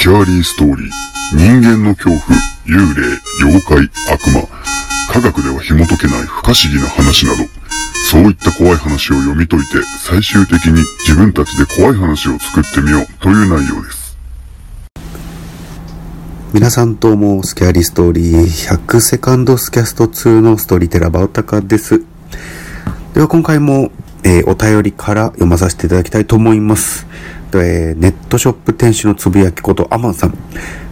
キャーリーストーリー、人間の恐怖、幽霊、妖怪、悪魔、科学では紐解けない不可思議な話など、そういった怖い話を読み解いて、最終的に自分たちで怖い話を作ってみようという内容です。皆さんどうも、スキャーリーストーリー100セカンドスキャスト2のストーリーテラバウタカです。では今回も、えーお便りから読まさせていただきたいと思います。えーネットショップ店主のつぶやきことアマンさん。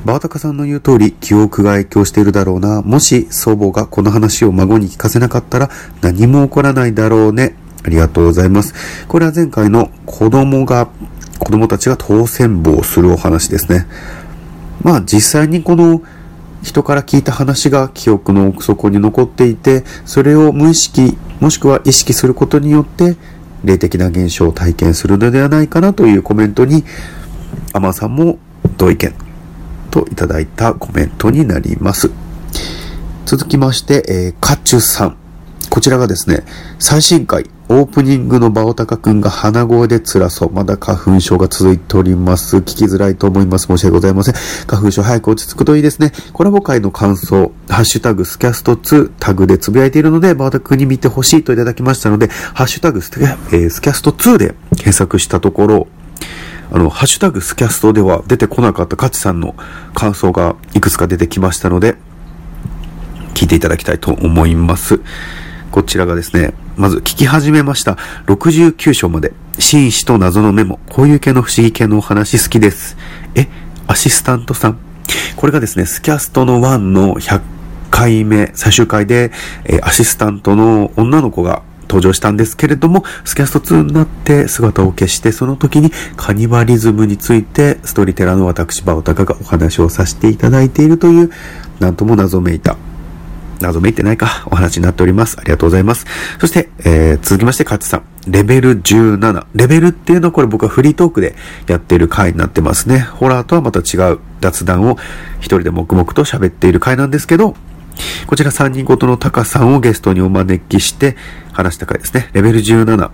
バウタカさんの言う通り、記憶が影響しているだろうな。もし祖母がこの話を孫に聞かせなかったら何も起こらないだろうね。ありがとうございます。これは前回の子供が、子供たちが当選棒をするお話ですね。まあ実際にこの人から聞いた話が記憶の奥底に残っていて、それを無意識、もしくは意識することによって、霊的な現象を体験するのではないかなというコメントに、アマさんも同意見といただいたコメントになります。続きまして、えー、カチュさん。こちらがですね、最新回、オープニングのバオタカくんが鼻声で辛そう。まだ花粉症が続いております。聞きづらいと思います。申し訳ございません。花粉症早く落ち着くといいですね。コラボ会の感想、ハッシュタグスキャスト2タグでつぶやいているので、バオタカくんに見てほしいといただきましたので、ハッシュタグスキャ,、えースキャスト2で検索したところ、あの、ハッシュタグスキャストでは出てこなかったカチさんの感想がいくつか出てきましたので、聞いていただきたいと思います。こちらがですね、まず聞き始めました。69章まで。紳士と謎のメモ。こういう系の不思議系のお話好きです。え、アシスタントさん。これがですね、スキャストの1の100回目、最終回で、えアシスタントの女の子が登場したんですけれども、スキャスト2になって姿を消して、その時にカニバリズムについて、ストーリーテラーの私、バオタカがお話をさせていただいているという、なんとも謎めいた謎めいてないか、お話になっております。ありがとうございます。そして、えー、続きまして、カツさん。レベル17。レベルっていうのはこれ僕はフリートークでやっている回になってますね。ホラーとはまた違う雑談を一人で黙々と喋っている回なんですけど、こちら3人ごとのタカさんをゲストにお招きして話した回ですね。レベル17。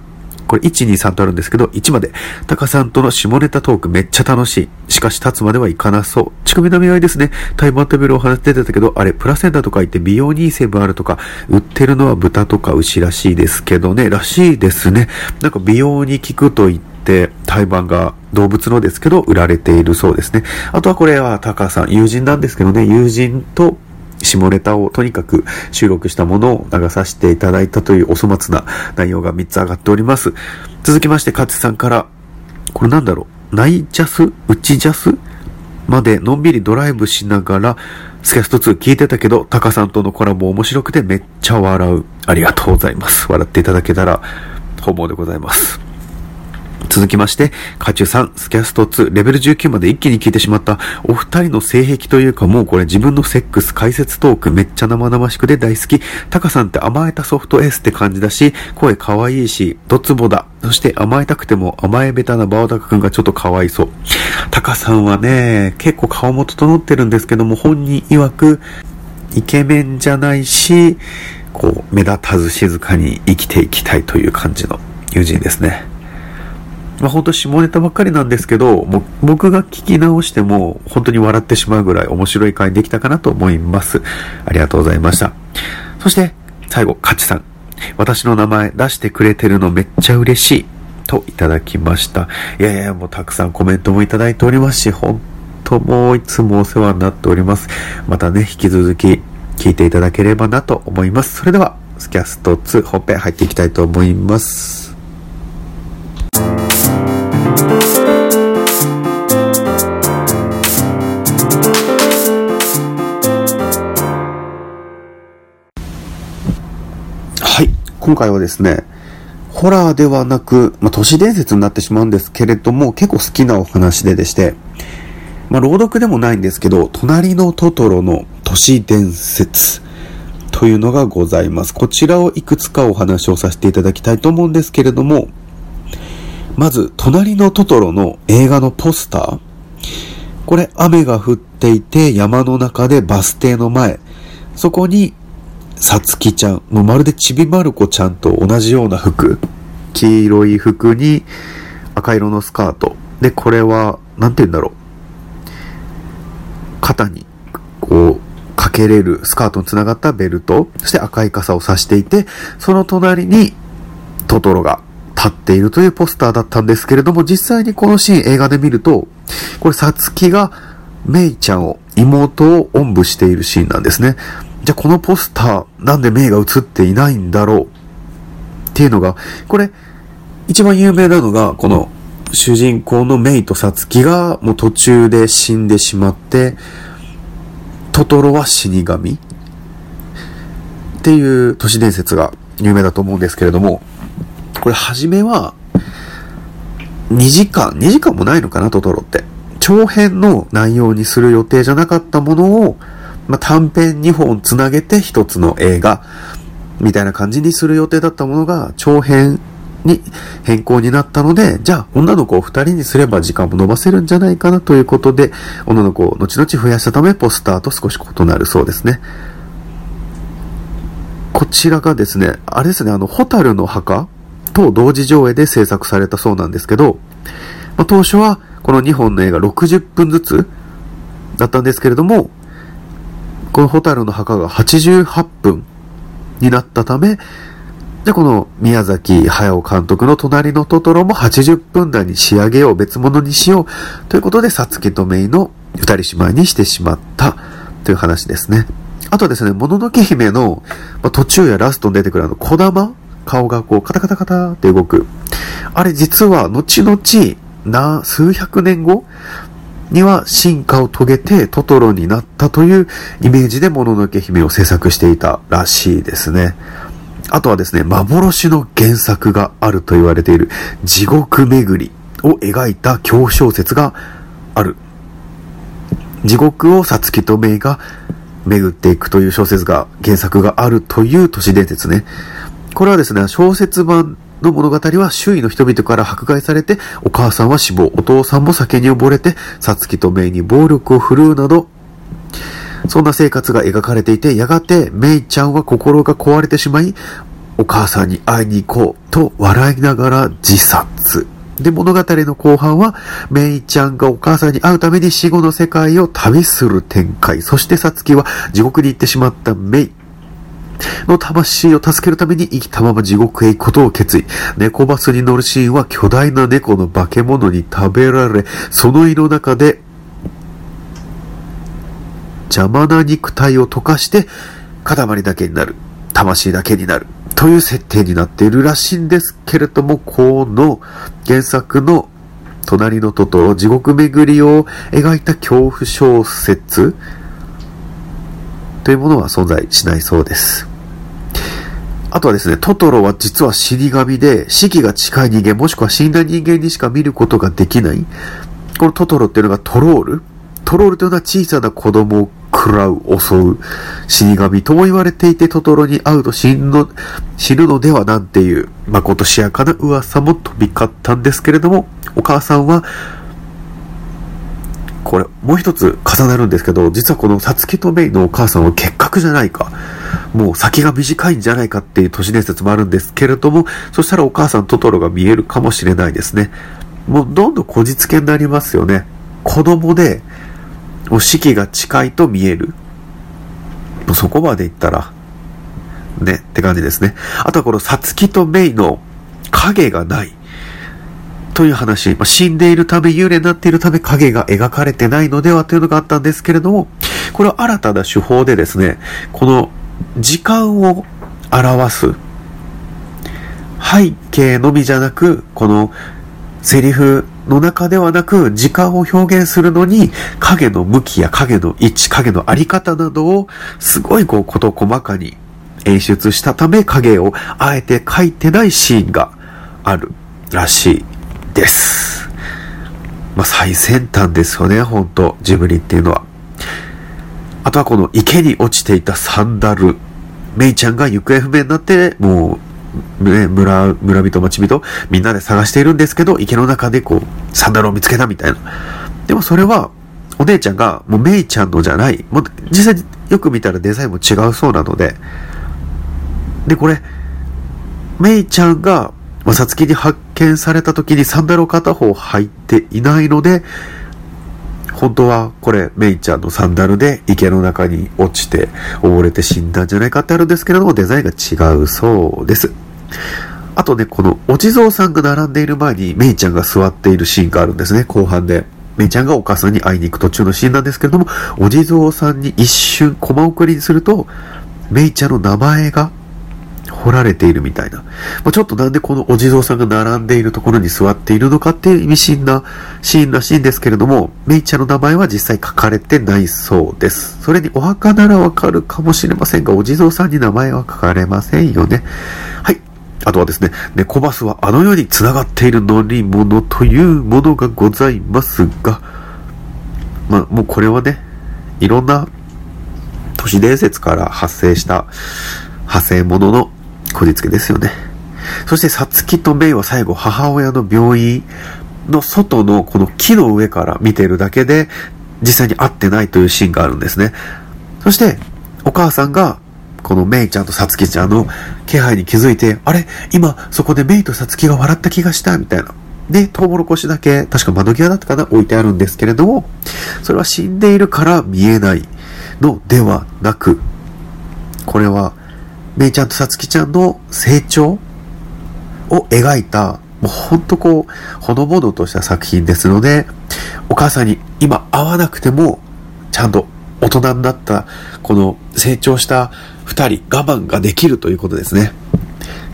これ1、2、3とあるんですけど、1まで。タカさんとの下ネタトークめっちゃ楽しい。しかし立つまではいかなそう。乳首の見合いですね。タイマー食べるお話出てたけど、あれ、プラセンタとか言って美容にいい成分あるとか、売ってるのは豚とか牛らしいですけどね。らしいですね。なんか美容に効くと言って、胎盤が動物のですけど、売られているそうですね。あとはこれはタカさん、友人なんですけどね、友人と下ネタをとにかく収録したものを流させていただいたというお粗末な内容が3つ上がっております。続きまして、カツさんから、これなんだろう、ナイジャス内ジャスまでのんびりドライブしながら、スキャスト2聞いてたけど、タカさんとのコラボ面白くてめっちゃ笑う。ありがとうございます。笑っていただけたら、本望でございます。続きまして、カチュさん、スキャスト2、レベル19まで一気に聞いてしまった、お二人の性癖というかもうこれ自分のセックス解説トークめっちゃ生々しくて大好き。タカさんって甘えたソフトエースって感じだし、声可愛いし、ドツボだ。そして甘えたくても甘えべたなバオタカ君がちょっと可哀想。タカさんはね、結構顔も整ってるんですけども、本人曰く、イケメンじゃないし、こう、目立たず静かに生きていきたいという感じの友人ですね。まあ本当下ネタばっかりなんですけど、も僕が聞き直しても本当に笑ってしまうぐらい面白い回できたかなと思います。ありがとうございました。そして、最後、カチさん。私の名前出してくれてるのめっちゃ嬉しい。といただきました。いやいや、もうたくさんコメントもいただいておりますし、本当もういつもお世話になっております。またね、引き続き聞いていただければなと思います。それでは、スキャスト2本編入っていきたいと思います。今回はですね、ホラーではなく、まあ、都市伝説になってしまうんですけれども、結構好きなお話ででして、まあ、朗読でもないんですけど、隣のトトロの都市伝説というのがございます。こちらをいくつかお話をさせていただきたいと思うんですけれども、まず、隣のトトロの映画のポスター。これ、雨が降っていて、山の中でバス停の前。そこに、さつきちゃん。もうまるでちびまる子ちゃんと同じような服。黄色い服に赤色のスカート。で、これは、なんて言うんだろう。肩に、こう、かけれるスカートにつながったベルト、そして赤い傘を差していて、その隣にトトロが立っているというポスターだったんですけれども、実際にこのシーン映画で見ると、これ、さつきがメイちゃんを、妹をおんぶしているシーンなんですね。じゃあこのポスター、なんでメイが映っていないんだろうっていうのが、これ、一番有名なのが、この主人公のメイとサツキがもう途中で死んでしまって、トトロは死神っていう都市伝説が有名だと思うんですけれども、これ初めは2時間、2時間もないのかな、トトロって。長編の内容にする予定じゃなかったものを、まあ、短編2本つなげて一つの映画みたいな感じにする予定だったものが長編に変更になったので、じゃあ女の子を二人にすれば時間も伸ばせるんじゃないかなということで、女の子を後々増やしたためポスターと少し異なるそうですね。こちらがですね、あれですね、あの、ホタルの墓と同時上映で制作されたそうなんですけど、まあ、当初はこの2本の映画60分ずつだったんですけれども、このホタルの墓が88分になったため、で、この宮崎駿監督の隣のトトロも80分台に仕上げよう、別物にしよう、ということで、さつきとメイの二人姉妹にしてしまったという話ですね。あとですね、もののけ姫の、まあ、途中やラストに出てくるあの、小玉顔がこう、カタカタカタって動く。あれ実は、後々、な、数百年後には進化を遂げてトトロになったというイメージでもののけ姫を制作していたらしいですね。あとはですね、幻の原作があると言われている地獄巡りを描いた恐怖小説がある。地獄をさつきとめいが巡っていくという小説が、原作があるという都市伝説ね。これはですね、小説版の物語は周囲の人々から迫害されて、お母さんは死亡、お父さんも酒に溺れて、さつきとめいに暴力を振るうなど、そんな生活が描かれていて、やがてメイちゃんは心が壊れてしまい、お母さんに会いに行こうと笑いながら自殺。で、物語の後半は、メイちゃんがお母さんに会うために死後の世界を旅する展開。そしてさつきは地獄に行ってしまったメイ。の魂を助けるために生きたまま地獄へ行くことを決意。猫バスに乗るシーンは巨大な猫の化け物に食べられ、その胃の中で邪魔な肉体を溶かして塊だけになる。魂だけになる。という設定になっているらしいんですけれども、この原作の隣のトトロ、地獄巡りを描いた恐怖小説というものは存在しないそうです。あとはですね、トトロは実は死神で、死期が近い人間もしくは死んだ人間にしか見ることができない。このトトロっていうのがトロールトロールというのは小さな子供を食らう、襲う死神とも言われていて、トトロに会うと死ぬの、死ぬのではなんていう、まことしやかな噂も飛び交ったんですけれども、お母さんは、これ、もう一つ重なるんですけど、実はこのサツキとメイのお母さんは結核じゃないか。もう先が短いんじゃないかっていう都市伝説もあるんですけれども、そしたらお母さんトトロが見えるかもしれないですね。もうどんどんこじつけになりますよね。子供で、もう四季が近いと見える。もうそこまでいったら、ね、って感じですね。あとはこのサツキとメイの影がない。という話、まあ、死んでいるため、幽霊になっているため影が描かれてないのではというのがあったんですけれども、これは新たな手法でですね、この時間を表す背景のみじゃなく、このセリフの中ではなく、時間を表現するのに、影の向きや影の位置、影のあり方などを、すごいこう、こと細かに演出したため、影をあえて描いてないシーンがあるらしい。です。まあ、最先端ですよね、ほんと、ジブリっていうのは。あとはこの池に落ちていたサンダル。メイちゃんが行方不明になって、もうね、村、村人、町人、みんなで探しているんですけど、池の中でこう、サンダルを見つけたみたいな。でもそれは、お姉ちゃんが、もうメイちゃんのじゃない、もう実際よく見たらデザインも違うそうなので、で、これ、メイちゃんが、まあ、さつきに発見された時にサンダルを片方履いていないので、本当はこれ、メイちゃんのサンダルで池の中に落ちて溺れて死んだんじゃないかってあるんですけれども、デザインが違うそうです。あとね、このお地蔵さんが並んでいる前にメイちゃんが座っているシーンがあるんですね、後半で。メイちゃんがお母さんに会いに行く途中のシーンなんですけれども、お地蔵さんに一瞬コマ送りにすると、メイちゃんの名前が掘られているみたいな。ま、ちょっとなんでこのお地蔵さんが並んでいるところに座っているのかっていう意味深なシーンらしいんですけれども、メイちゃんの名前は実際書かれてないそうです。それにお墓ならわかるかもしれませんが、お地蔵さんに名前は書かれませんよね。はい。あとはですね、猫バスはあの世に繋がっている乗り物というものがございますが、まあ、もうこれはね、いろんな都市伝説から発生した派生もののこじつけですよね。そして、さつきとメイは最後、母親の病院の外のこの木の上から見てるだけで、実際に会ってないというシーンがあるんですね。そして、お母さんが、このメイちゃんとさつきちゃんの気配に気づいて、あれ？今、そこでメイとさつきが笑った気がした、みたいな。で、トウモロコシだけ、確か窓際だったかな？置いてあるんですけれども、それは死んでいるから見えないのではなく、これは、めいちゃんとさつきちゃんの成長を描いた、もうほんとこう、ほのぼのとした作品ですので、お母さんに今会わなくても、ちゃんと大人になった、この成長した二人、我慢ができるということですね。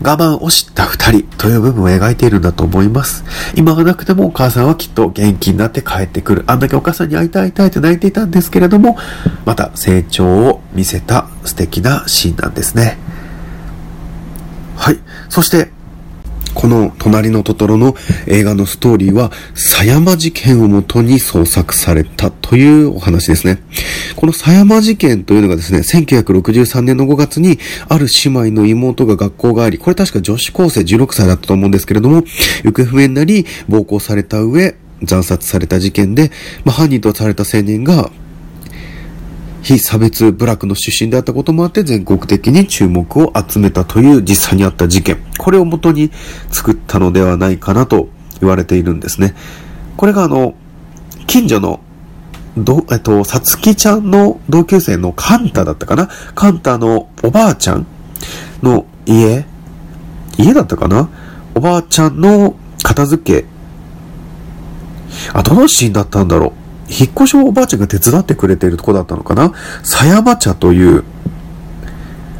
我慢を知った二人という部分を描いているんだと思います。今がなくてもお母さんはきっと元気になって帰ってくる。あんだけお母さんに会いたい会いたいって泣いていたんですけれども、また成長を見せた素敵なシーンなんですね。はい。そして、この隣のトトロの映画のストーリーは、狭山事件をもとに創作されたというお話ですね。この狭山事件というのがですね、1963年の5月に、ある姉妹の妹が学校があり、これ確か女子高生16歳だったと思うんですけれども、行方不明になり、暴行された上、惨殺された事件で、まあ、犯人とされた青年が非差別部落の出身であったこともあって全国的に注目を集めたという実際にあった事件。これをもとに作ったのではないかなと言われているんですね。これがあの、近所の、ど、えっと、さつきちゃんの同級生のカンタだったかな？カンタのおばあちゃんの家？家だったかな？おばあちゃんの片付け。あ、どのシーンだったんだろう？引っ越しをおばあちゃんが手伝ってくれているとこだったのかな？狭山茶という、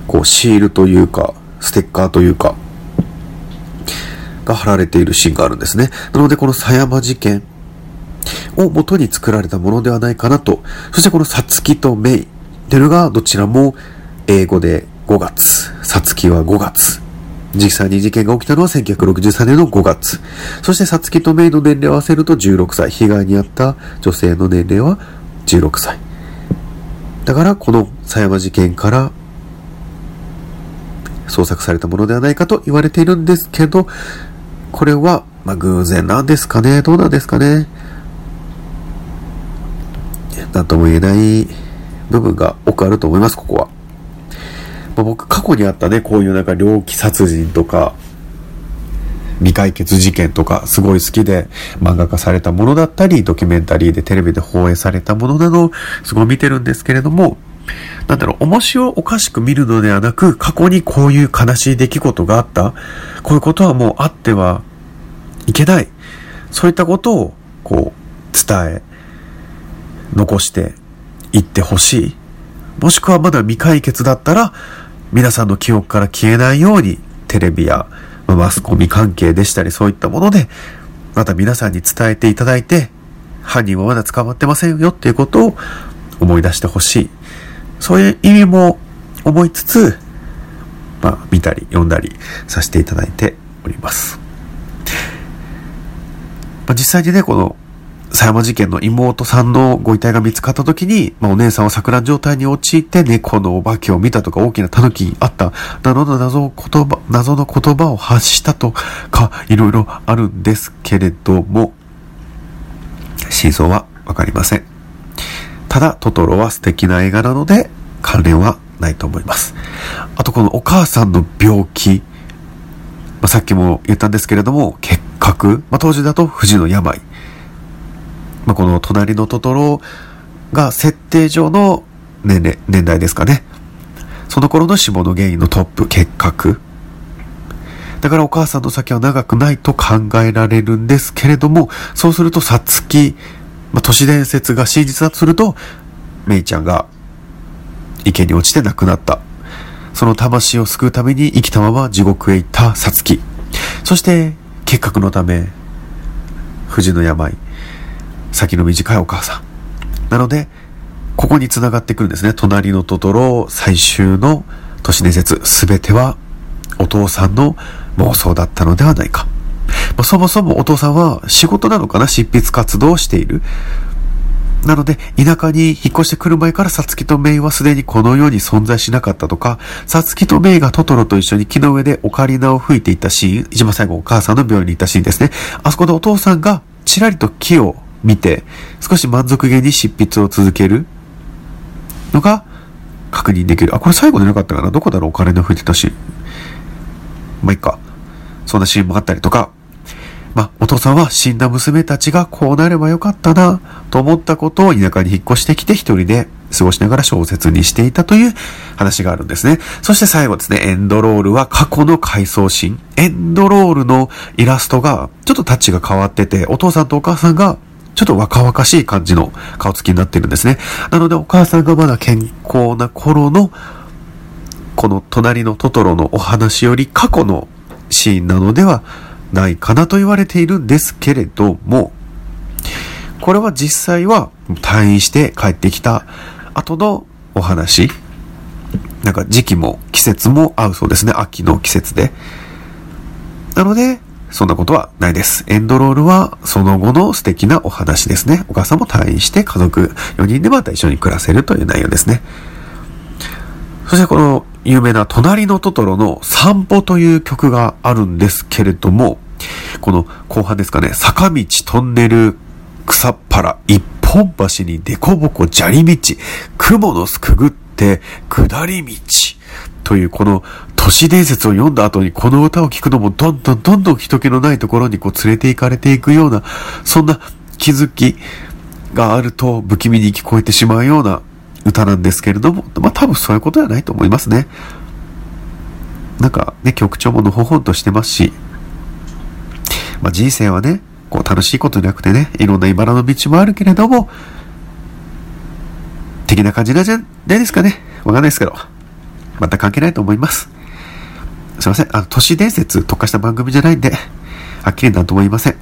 こう、シールというか、ステッカーというか、が貼られているシーンがあるんですね。なので、この狭山事件を元に作られたものではないかなと。そしてこのさつきとメイっていうのがどちらも英語で5月、さつきは5月、実際に事件が起きたのは1963年の5月。そして、さつきとメイの年齢を合わせると16歳。被害に遭った女性の年齢は16歳。だから、この狭山事件から創作されたものではないかと言われているんですけど、これは、まあ、偶然なんですかねどうなんですかねなんとも言えない部分が多くあると思います、ここは。まあ、僕過去にあったね、こういうなんか猟奇殺人とか、未解決事件とかすごい好きで漫画化されたものだったり、ドキュメンタリーでテレビで放映されたものなど、すごい見てるんですけれども、なんだろう、面白おかしく見るのではなく、過去にこういう悲しい出来事があった。こういうことはもうあってはいけない。そういったことを、こう、伝え、残していってほしい。もしくはまだ未解決だったら、皆さんの記憶から消えないように、テレビやマスコミ関係でしたりそういったもので、また皆さんに伝えていただいて、犯人はまだ捕まってませんよっていうことを思い出してほしい。そういう意味も思いつつ、まあ、見たり読んだりさせていただいております。ま、実際にね、この狭山事件の妹さんのご遺体が見つかった時に、まあ、お姉さんは錯乱状態に陥って猫のお化けを見たとか大きな狸にあった、などの謎言葉、謎の言葉を発したとか、いろいろあるんですけれども、真相はわかりません。ただ、トトロは素敵な映画なので、関連はないと思います。あと、このお母さんの病気、まあ、さっきも言ったんですけれども、結核、まあ、当時だと不治の病。まあ、この隣のトトロが設定上の年齢、年代ですかね。その頃の死亡の原因のトップ、結核。だからお母さんの先は長くないと考えられるんですけれども、そうするとさつき、まあ、都市伝説が真実だとすると、メイちゃんが池に落ちて亡くなった。その魂を救うために生きたまま地獄へ行ったさつき。そして、結核のため、富士の病、先の短いお母さん。なので、ここに繋がってくるんですね。隣のトトロ最終の都市伝説、すべてはお父さんの妄想だったのではないか。まあ、そもそもお父さんは仕事なのかな？執筆活動をしている。なので、田舎に引っ越してくる前からサツキとメイはすでにこの世に存在しなかったとか、サツキとメイがトトロと一緒に木の上でオカリナを吹いていたシーン、一番最後お母さんの病院に行ったシーンですね。あそこでお父さんがちらりと木を見て、少し満足げに執筆を続けるのが確認できる。あ、これ最後でなかったかな？どこだろう？オカリナ吹いてたシーン。まあ、いっか。そんなシーンもあったりとか、まあ、お父さんは死んだ娘たちがこうなればよかったな、と思ったことを田舎に引っ越してきて一人で過ごしながら小説にしていたという話があるんですね。そして最後ですね、エンドロールは過去の回想シーン。エンドロールのイラストがちょっとタッチが変わってて、お父さんとお母さんがちょっと若々しい感じの顔つきになってるんですね。なのでお母さんがまだ健康な頃のこの隣のトトロのお話より過去のシーンなのではないかなと言われているんですけれども、これは実際は退院して帰ってきた後のお話。なんか時期も季節も合うそうですね。秋の季節で。なので、そんなことはないです。エンドロールはその後の素敵なお話ですね。お母さんも退院して家族4人でまた一緒に暮らせるという内容ですね。そしてこの有名な隣のトトロの散歩という曲があるんですけれども、この後半ですかね、坂道、トンネル、草っ腹、一本橋に凸凹砂利道、雲の巣くぐって下り道。というこの都市伝説を読んだ後にこの歌を聴くのもどんどんどんどん人気のないところにこう連れて行かれていくような、そんな気づきがあると不気味に聞こえてしまうような歌なんですけれども、まあ多分そういうことではないと思いますね。なんかね、曲調ものほほんとしてますし、まあ人生はね、こう楽しいことじゃなくてね、いろんな茨の道もあるけれども、的な感じなんじゃないですかね。わかんないですけど。また関係ないと思います。すいません。あの、都市伝説特化した番組じゃないんで、はっきりなんとも言いません。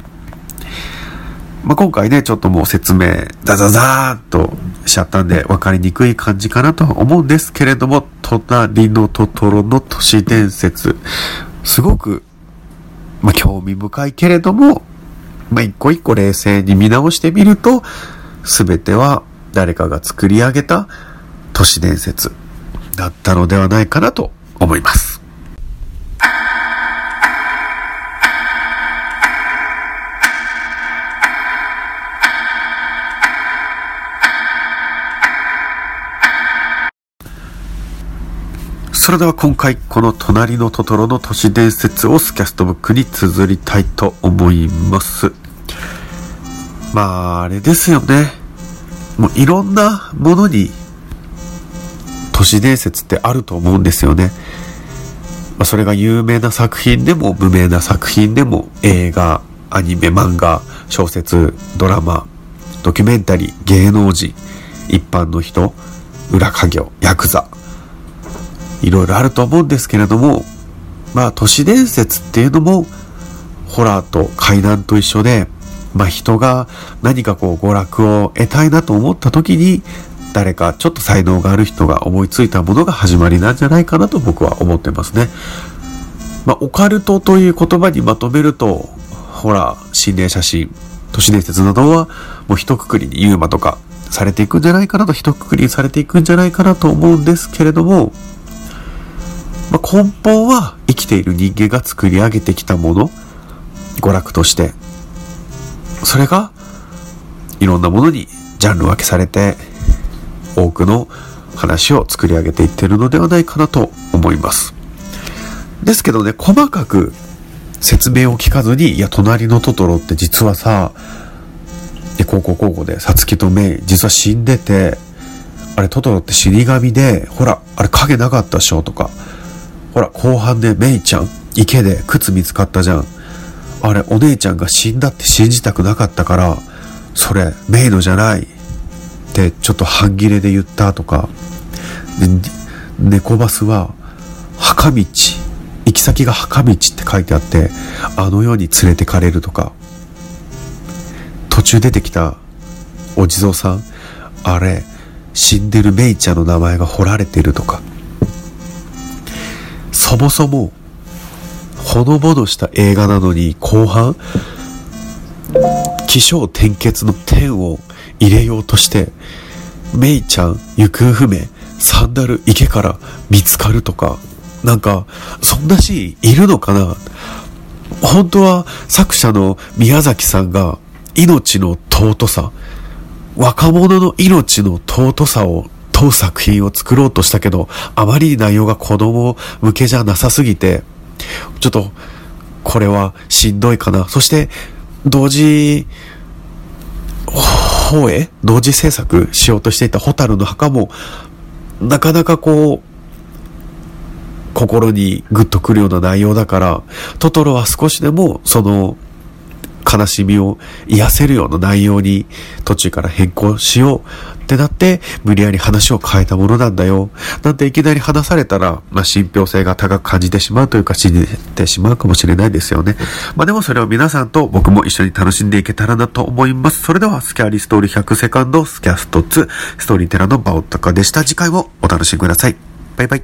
まあ、今回ね、ちょっともう説明、ザザザーっとしちゃったんで、分かりにくい感じかなとは思うんですけれども、隣のトトロの都市伝説、すごく、まあ、興味深いけれども、まあ、一個一個冷静に見直してみると、すべては誰かが作り上げた都市伝説だったのではないかなと思います。それでは今回この隣のトトロの都市伝説をスキャストブックに綴りたいと思います。まあ、あれですよね。もういろんなものに都市伝説ってあると思うんですよね。まあ、それが有名な作品でも無名な作品でも映画、アニメ、漫画、小説、ドラマ、ドキュメンタリー、芸能人、一般の人、裏家業、ヤクザ、いろいろあると思うんですけれども、まあ都市伝説っていうのも、ホラーと怪談と一緒で、まあ人が何かこう娯楽を得たいなと思った時に、誰かちょっと才能がある人が思いついたものが始まりなんじゃないかなと僕は思ってますね。まあオカルトという言葉にまとめると、ホラー、心霊写真、都市伝説などはもう一括りにユーマとかされていくんじゃないかなと一括りにされていくんじゃないかなと思うんですけれども、まあ、根本は生きている人間が作り上げてきたもの、娯楽として、それがいろんなものにジャンル分けされて、多くの話を作り上げていってるのではないかなと思います。ですけどね、細かく説明を聞かずに、いや、隣のトトロって実はさ、で、こうこうこうこうで、さつきとメイ、実は死んでて、あれ、トトロって死神で、ほら、あれ影なかったでしょとか、ほら、後半でメイちゃん、池で靴見つかったじゃん。あれ、お姉ちゃんが死んだって信じたくなかったから、それ、メイのじゃない。って、ちょっと半切れで言ったとか、猫バスは、墓道、行き先が墓道って書いてあって、あの世に連れてかれるとか、途中出てきたお地蔵さん、あれ、死んでるメイちゃんの名前が彫られてるとか、そもそも、ほのぼのした映画なのに後半、起承転結の点を入れようとして、メイちゃん行方不明、サンダル池から見つかるとか、なんか、そんなシーンいるのかな？本当は作者の宮崎さんが命の尊さ、若者の命の尊さを問う作品を作ろうとしたけど、あまりに内容が子供向けじゃなさすぎて、ちょっと、これはしんどいかな。そして、同時、放映同時制作しようとしていたホタルの墓も、なかなかこう、心にグッとくるような内容だから、トトロは少しでもその悲しみを癒せるような内容に途中から変更しようってなって無理やり話を変えたものなんだよ。なんていきなり話されたら、まあ、信憑性が高く感じてしまうというか信じてしまうかもしれないですよね。まあでもそれを皆さんと僕も一緒に楽しんでいけたらなと思います。それではスキャリストーリー100セカンドスキャスト2ストーリーテラのバオタカでした。次回もお楽しみください。バイバイ。